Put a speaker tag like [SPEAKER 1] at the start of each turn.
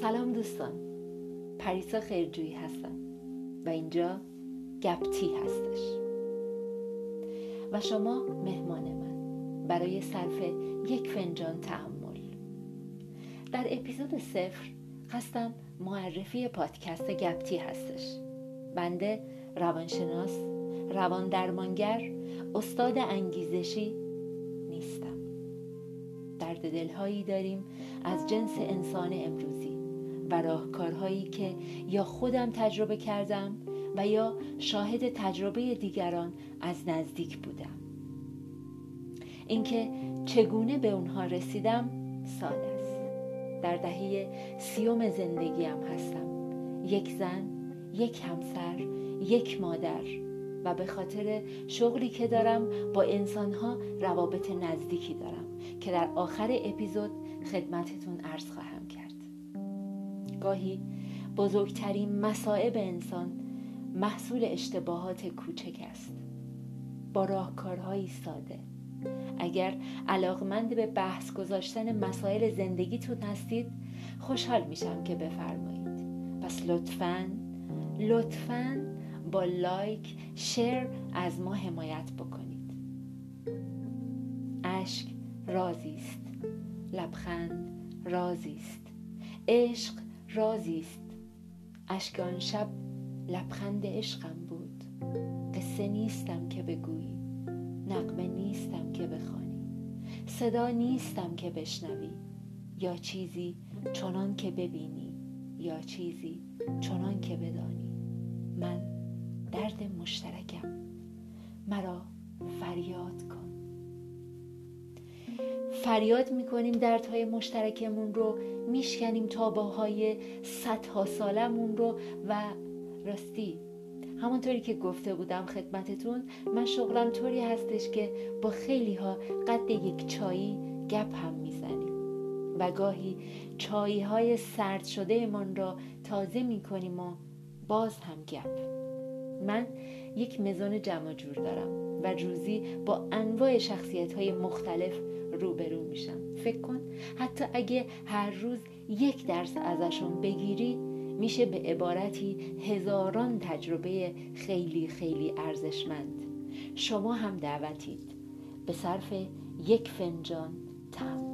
[SPEAKER 1] سلام دوستان. پریسا خیرجویی هستم و اینجا گپتی هستش. و شما مهمان من برای صرف یک فنجان تحمل در اپیزود صفر قصدم معرفی پادکست گپتی هستش. بنده روانشناس روان درمانگر استاد انگیزشی نیستم. درد دلهایی داریم از جنس انسان امروزی. و راهکارهایی که یا خودم تجربه کردم و یا شاهد تجربه دیگران از نزدیک بودم. اینکه چگونه به اونها رسیدم ساده است. در دهه سیوم زندگیم هستم. یک زن یک همسر یک مادر و به خاطر شغلی که دارم با انسانها روابط نزدیکی دارم که در آخر اپیزود خدمتتون عرض خواهم گاهی بزرگترین مسائب انسان محصول اشتباهات کوچک است. با راهکارهایی ساده. اگر علاقمند به بحث گذاشتن مسائل زندگیتون هستید خوشحال میشم که بفرمایید. پس لطفاً لطفاً با لایک شیر از ما حمایت بکنید. اشک رازی است. لبخند رازی است. عشق رازی است. اشک آن شب لبخند عشقم بود. قصه نیستم که بگویی. نقمه نیستم که بخوانی. صدا نیستم که بشنوی. یا چیزی چنان که ببینی. یا چیزی چنان که بدانی. من درد مشترکم. مرا فریاد کن. فریاد می‌کنیم دردهای مشترکمون رو میشکنیم تاباهای صدها سالمون رو. و راستی همونطوری که گفته بودم خدمتتون من شغلم طوری هستش که با خیلی ها قد یک چایی گپ هم می‌زنیم. و گاهی چایی های سرد شده من را تازه می‌کنیم و باز هم گپ. من یک مزون جمع جور دارم و روزی با انواع شخصیت های مختلف روبرو میشم. فکر کن حتی اگه هر روز یک درس ازشون بگیری میشه به عبارتی هزاران تجربه خیلی خیلی ارزشمند. شما هم دعوتید. به صرف یک فنجان تمام.